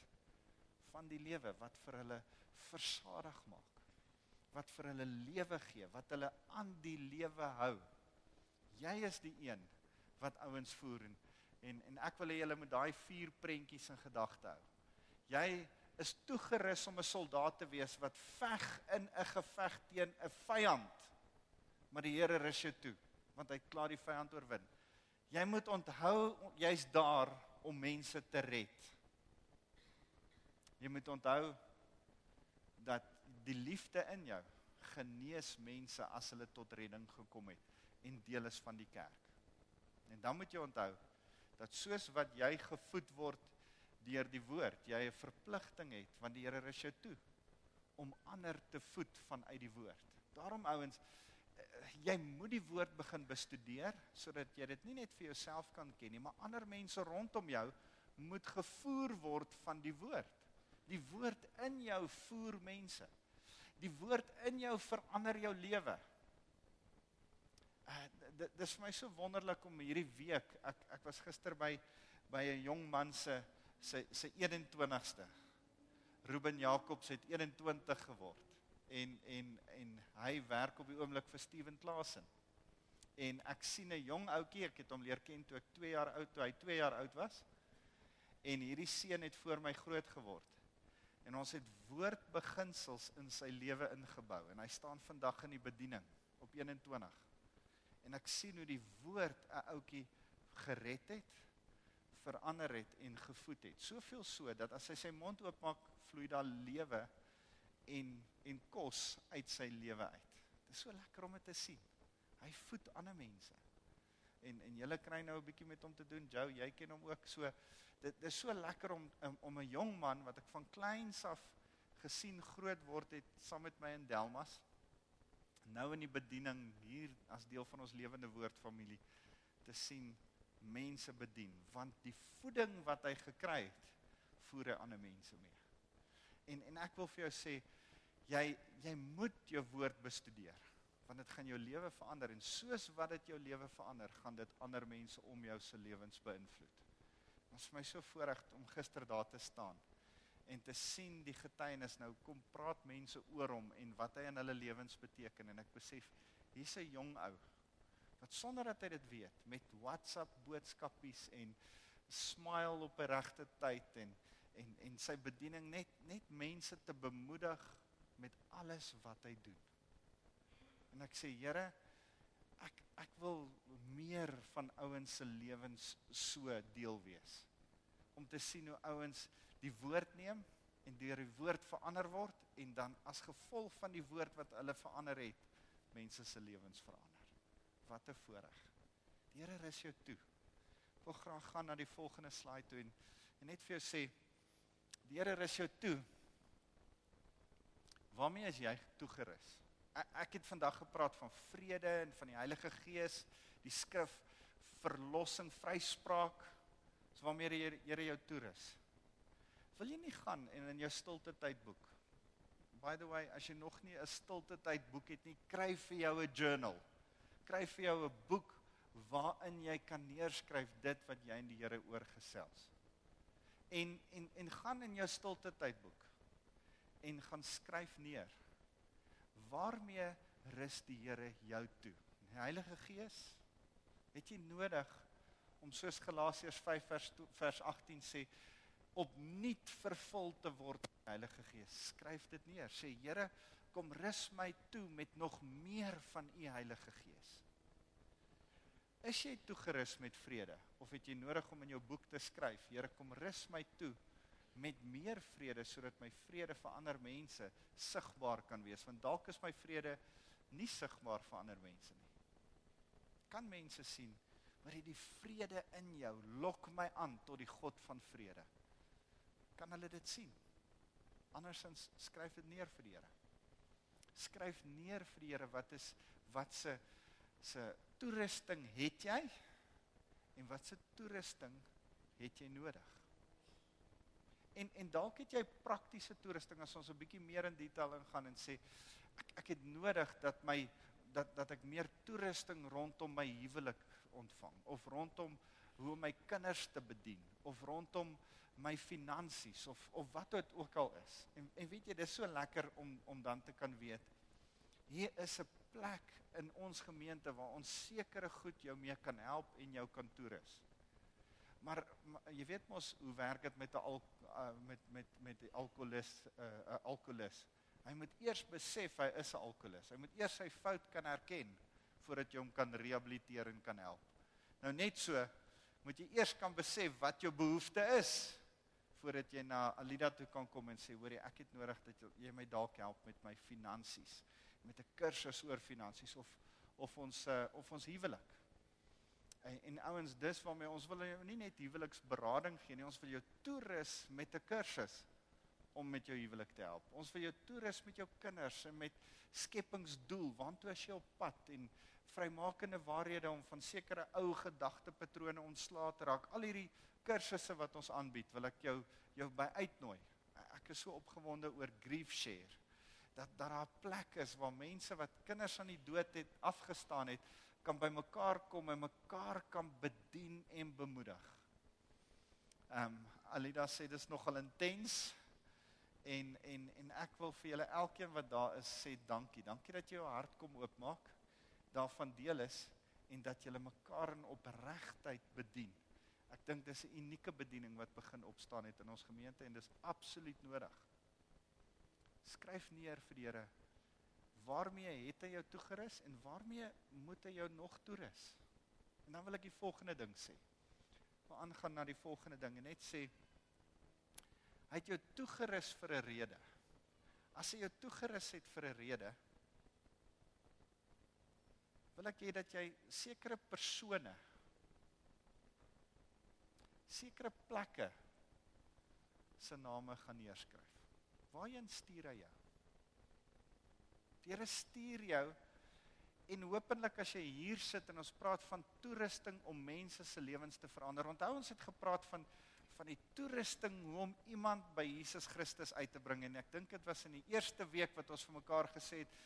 van die lewe wat vir hulle versadig maak. Wat vir hulle lewe gee, wat hulle aan die lewe hou. Jy is die een wat ouens voer en en, en ek wil hê julle moet daai vier prentjies in gedagte hou. Jy is toegerus om 'n soldaat te wees wat veg in 'n geveg teen 'n vyand. Maar die Here rus jou toe want hy het klaar die vyand oorwin. Jy moet onthou jy's daar om mense te red. Jy moet onthou dat die liefde in jou genees mense as hulle tot redding gekom het en deel is van die kerk. En dan moet jy onthou dat soos wat jy gevoed word deur die woord, jy 'n verpligting het want die Here rus jou toe om ander te voed vanuit die woord. Daarom ouens, jy moet die woord begin bestudeer sodat jy dit nie net vir jouself kan ken nie, maar ander mense rondom jou moet gevoer word van die woord. Die woord in jou voer mense. Die woord in jou verander jou lewe. Uh, dit dis vir my so wonderlik om hierdie week ek ek was gister by by 'n jong man se sy sy 21ste. Ruben Jacobs het 21 geword en en en hy werk op die oomblik vir Steven Klasen. En ek sien 'n jong ouetjie, ek het hom leer ken toe ek 2 jaar oud toe hy 2 jaar oud was. En hierdie seun het voor my groot geword. En ons het woordbeginsels in sy lewe ingebou en hy staan vandag in die bediening op 21. En ek sien hoe die woord 'n ouetjie gered het verander het en gevoed het. Soveel so dat as hy sy mond oopmaak, vloei daar lewe en en kos uit sy lewe uit. Dit is so lekker om dit te sien. Hy voed ander mense. En en julle kry nou 'n bietjie met hom te doen. Jou, jy ken hom ook so. Dit, dit is so lekker om om, om 'n jong man wat ek van kleins af gesien groot word het saam met my in Delmas. Nou in die bediening hier as deel van ons lewende woord familie te sien mense bedien want die voeding wat hy gekry het voer hy ander mense mee. En en ek wil vir jou sê jy jy moet jou woord bestudeer want dit gaan jou lewe verander. En soos wat dit jou lewe verander gaan dit ander mense om jou se lewens beïnvloed. Was vir my so voorreg om gister daar te staan en te sien die getuienis. Nou kom praat mense oor hom en wat hy in hulle lewens beteken. En ek besef hier's 'n jong ou wat sonder dat hy dit weet met WhatsApp boodskapies en smile op 'n regte tyd en en en sy bediening net net mense te bemoedig met alles wat hy doen. En ek sê Here, ek ek wil meer van ouens se lewens so deel wees. Om te sien hoe ouens die woord neem en deur die woord verander word en dan as gevolg van die woord wat hulle verander het, mense se lewens verander wat 'n voorreg. Die Here rus jou toe. Ek wil graag gaan na die volgende slide toe en, en net vir jou sê die Here rus jou toe. Waarmee is jy toegerus? Ek, ek het vandag gepraat van vrede en van die Heilige Gees, die skrif verlossing, vryspraak. So waarmee die Here jou toerus. Wil jy nie gaan en in jou stilte tyd boek? By the way, as jy nog nie 'n stilte tyd boek het nie, kry vir jou 'n journal skryf vir jou 'n boek waarin jy kan neerskryf dit wat jy in die Here oorgesels. En en en gaan in jou stilte tydboek en gaan skryf neer. Waarmee rus die Here jou toe? Die Heilige Gees het jy nodig om soos Galasiërs 5 vers vers 18 sê opnuut vervul te word met die Heilige Gees. Skryf dit neer. Sê Here, kom rus my toe met nog meer van u Heilige Gees. Is jy toegerus met vrede of het jy nodig om in jou boek te skryf, Here kom rus my toe met meer vrede sodat my vrede vir ander mense sigbaar kan wees want dalk is my vrede nie sigbaar vir ander mense nie. Kan mense sien maar hierdie vrede in jou lok my aan tot die God van vrede. Kan hulle dit sien? Andersins skryf dit neer vir die Here. Skryf neer vir die Here wat is wat se se toerusting het jy en wat se toerusting het jy nodig? En en dalk het jy praktiese toerusting as ons 'n bietjie meer in detail ingaan en sê ek ek het nodig dat my dat dat ek meer toerusting rondom my huwelik ontvang of rondom hoe om my kinders te bedien of rondom my finansies of of wat dit ook al is. En en weet jy, dis so lekker om om dan te kan weet hier is 'n plek in ons gemeente waar ons sekere goed jou mee kan help en jou kan toerus. Maar, maar jy weet mos hoe werk dit met 'n al uh, met met met die alkoholist 'n uh, alkoholist. Hy moet eers besef hy is 'n alkoholist. Hy moet eers sy fout kan erken voordat jy hom kan rehabiliteer en kan help. Nou net so moet jy eers kan besef wat jou behoefte is voordat jy na Alida toe kan kom en sê hoor ek het nodig dat jy my dalk help met my finansies met 'n kursus oor finansies of of ons uh, of ons huwelik. En, en ouens, dis waarmee ons wil jou nie net huweliksberading gee nie, ons wil jou toerus met 'n kursus om met jou huwelik te help. Ons wil jou toerus met jou kinders en met skepingsdoel, want toe as jy op pad en vrymakende waarhede om van sekere ou gedagtepatrone ontslae te raak. Al hierdie kursusse wat ons aanbied, wil ek jou jou by uitnooi. Ek is so opgewonde oor grief share dat daar 'n plek is waar mense wat kinders aan die dood het afgestaan het, kan bymekaar kom en mekaar kan bedien en bemoedig. Ehm um, Alida sê dis nogal intens en en en ek wil vir julle elkeen wat daar is sê dankie. Dankie dat jy jou hart kom oopmaak, daarvan deel is en dat julle mekaar in opregtheid bedien. Ek dink dis 'n unieke bediening wat begin opstaan het in ons gemeente en dis absoluut nodig skryf neer vir die Here. Waarmee het hy jou toegerus en waarmee moet hy jou nog toerus? En dan wil ek die volgende ding sê. Wil aangaan na die volgende ding en net sê hy het jou toegerus vir 'n rede. As hy jou toegerus het vir 'n rede, wil ek hê dat jy sekere persone sekere plekke se name gaan neerskryf. Waarheen stuur hy jou? Die Here stuur jou en hopelik as jy hier sit en ons praat van toerusting om mense se lewens te verander. Onthou ons het gepraat van van die toerusting hoe om iemand by Jesus Christus uit te bring en ek dink dit was in die eerste week wat ons vir mekaar gesê het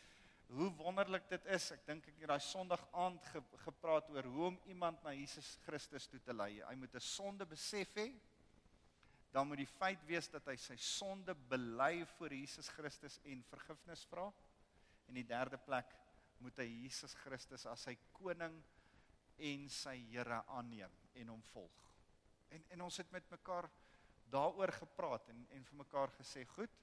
hoe wonderlik dit is. Ek dink ek het daai Sondag aand ge, gepraat oor hoe om iemand na Jesus Christus toe te lei. Hy moet 'n sonde besef hê dan moet die feit wees dat hy sy sonde bely voor Jesus Christus en vergifnis vra. En die derde plek moet hy Jesus Christus as sy koning en sy Here aanneem en hom volg. En en ons het met mekaar daaroor gepraat en en vir mekaar gesê, goed.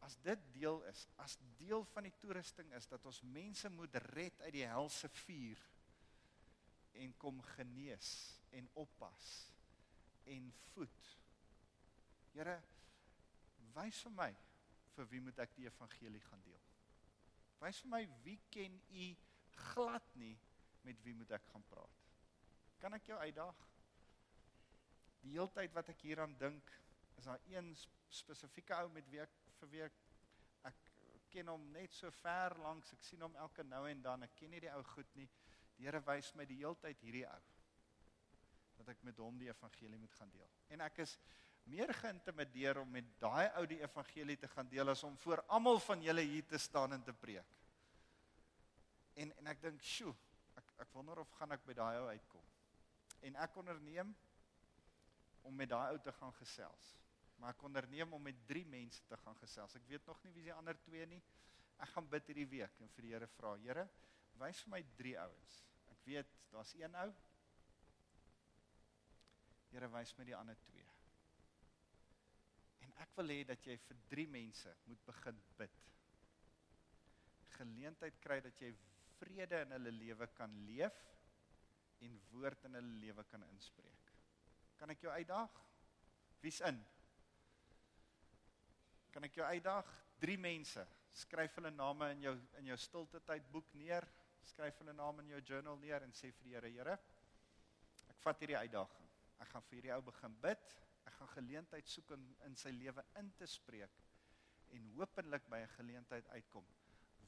As dit deel is, as deel van die toerusting is dat ons mense moet red uit die helse vuur en kom genees en oppas en voed. Here, wys vir my vir wie moet ek die evangelie gaan deel? Wys vir my wie ken u glad nie met wie moet ek gaan praat? Kan ek jou uitdaag? Die heeltyd wat ek hieraan dink, is daar een spesifieke ou met wie ek vir wie ek, ken hom net so ver langs. Ek sien hom elke nou en dan. Ek ken nie die ou goed nie. Die Here wys my die heeltyd hierdie ou dat ek met hom die evangelie moet gaan deel. En ek is meer geïntimideer om met daai ou die evangelie te gaan deel as om voor almal van julle hier te staan en te preek. En en ek dink, "Sjoe, ek ek wonder of gaan ek by daai ou uitkom." En ek onderneem om met daai ou te gaan gesels. Maar ek onderneem om met 3 mense te gaan gesels. Ek weet nog nie wie se ander 2 nie. Ek gaan bid hierdie week en vir die Here vra, Here, wys vir my 3 ouens. Ek weet daar's een ou. Here wys my die ander 2 ek wil hê dat jy vir drie mense moet begin bid. Geleentheid kry dat jy vrede in hulle lewe kan leef en woord in hulle lewe kan inspreek. Kan ek jou uitdaag? Wie's in? Kan ek jou uitdaag? Drie mense. Skryf hulle name in jou in jou stilte tyd boek neer. Skryf hulle name in jou journal neer en sê vir die Here, Here, ek vat hierdie uitdaging. Ek gaan vir hierdie ou begin bid. Gaan geleentheid soek in in sy lewe in te spreek en hopelik by 'n geleentheid uitkom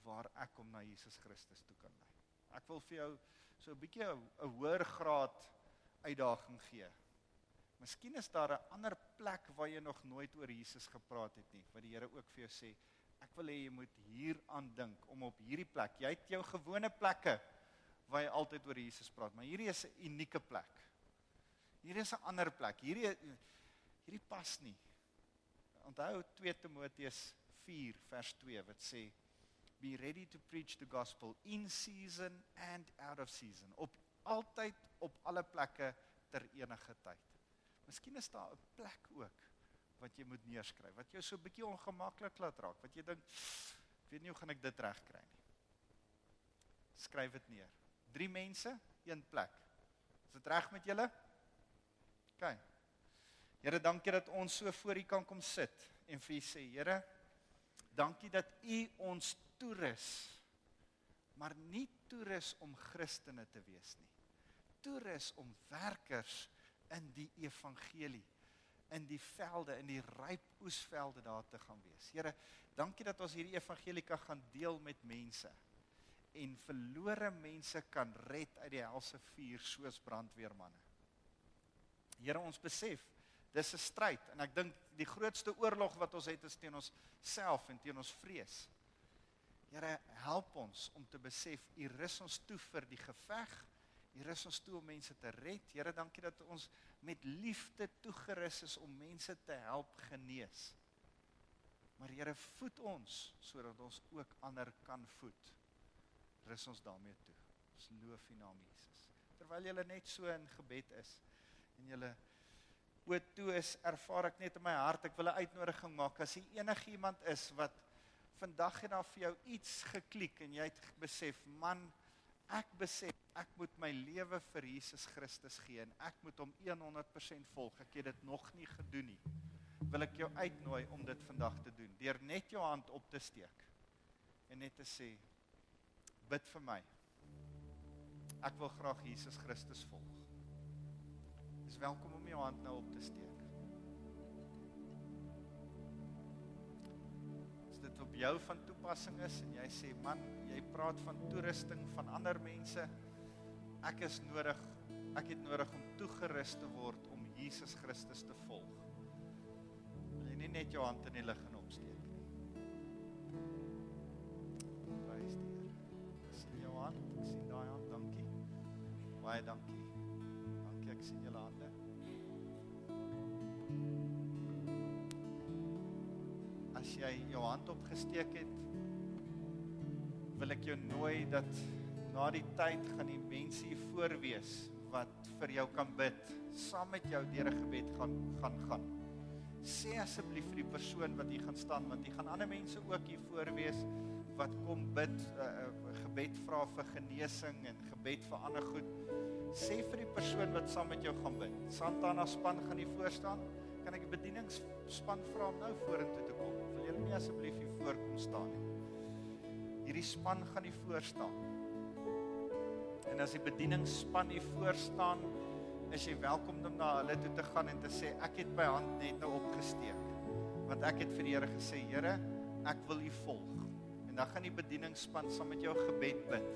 waar ek hom na Jesus Christus toe kan lei. Ek wil vir jou so 'n bietjie 'n hoër graad uitdaging gee. Miskien is daar 'n ander plek waar jy nog nooit oor Jesus gepraat het nie, wat die Here ook vir jou sê, ek wil hê jy moet hier aan dink om op hierdie plek. Jy het jou gewone plekke waar jy altyd oor Jesus praat, maar hierdie is 'n unieke plek. Hierdie is 'n ander plek. Hierdie hierdie pas nie. Onthou 2 Timoteus 4 vers 2 wat sê be ready to preach the gospel in season and out of season. Op altyd op alle plekke ter enige tyd. Miskien is daar 'n plek ook wat jy moet neerskryf wat jou so 'n bietjie ongemaklik laat raak, wat jy dink weet nie hoe gaan ek dit regkry nie. Skryf dit neer. 3 mense, een plek. Is dit reg met julle? OK. Here, dankie dat ons so voor U kan kom sit en vir U sê, Here, dankie dat U ons toerus maar nie toerus om Christene te wees nie. Toerus om werkers in die evangelie in die velde in die ryp oesvelde daar te gaan wees. Here, dankie dat ons hierdie evangelie kan gaan deel met mense en verlore mense kan red uit die helse vuur soos brandweermanne. Here, ons besef dis 'n stryd en ek dink die grootste oorlog wat ons het is teen ons self en teen ons vrees. Here, help ons om te besef U rus ons toe vir die geveg. U rus ons toe om mense te red. Here, dankie dat ons met liefde toegerus is om mense te help genees. Maar Here, voed ons sodat ons ook ander kan voed. Rus ons daarmee toe. Ons loof U naam Jesus. Terwyl jy net so in gebed is en jy oor toe is, ervaar ek net in my hart, ek wil 'n uitnodiging maak as jy enigiemand is wat vandag het daar vir jou iets geklik en jy het besef, man, ek besef ek moet my lewe vir Jesus Christus gee en ek moet hom 100% volg. Ek het dit nog nie gedoen nie. Wil ek jou uitnooi om dit vandag te doen deur net jou hand op te steek en net te sê bid vir my. Ek wil graag Jesus Christus volg. Dis welkom om jou hand nou op te steek. op jou van toepassing is en jy sê man, jy praat van toerusting van ander mense. Ek is nodig, ek het nodig om toegerus te word om Jesus Christus te volg. Wil jy nie net jou hand in die lug en opsteek nie? Prys die Here. Ek sien jou hand, ek sien daai hand, dankie. Baie dankie. Dankie, ek sien julle hande. as jy jou hand opgesteek het, wil ek jou nooi dat na die tyd gaan die mense hier voor wees wat vir jou kan bid, saam met jou deur 'n gebed gaan gaan gaan. Sê asseblief vir die persoon wat hier gaan staan want hier gaan ander mense ook hier voor wees wat kom bid 'n uh, uh, gebed vra vir genesing en gebed vir ander goed. Sê vir die persoon wat saam met jou gaan bid. Santana span gaan hier voor staan. Kan ek die bedieningsspan vra om nou vorentoe te kom? julle nie asseblief hier voor kom staan nie. Hierdie span gaan hier voor staan. En as die bedieningsspan hier voor staan, is jy welkom om na hulle toe te gaan en te sê ek het my hand net nou opgesteek. Want ek het vir die Here gesê, Here, ek wil U volg. En dan gaan die bedieningsspan saam met jou gebed bid.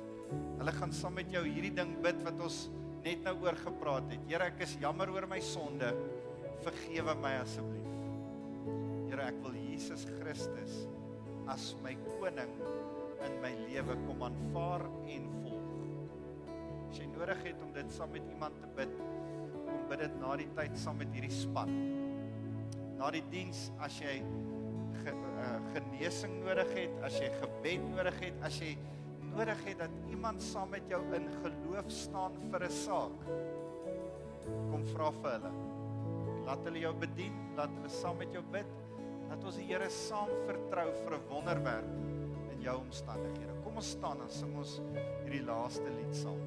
Hulle gaan saam met jou hierdie ding bid wat ons net nou oor gepraat het. Here, ek is jammer oor my sonde. Vergewe my asseblief. Here, ek wil Jesus Christus as my koning in my lewe kom aanvaar en volg. As jy nodig het om dit saam met iemand te bid, kom bid dit na die tyd saam met hierdie span. Na die diens as jy ge, uh, genesing nodig het, as jy gebed nodig het, as jy nodig het dat iemand saam met jou in geloof staan vir 'n saak, kom vra vir hulle. Laat hulle jou bedien, laat hulle saam met jou bid dat ons die Here saam vertrou vir 'n wonderwerk in jou omstandighede. Kom ons staan en sing ons hierdie laaste lied saam.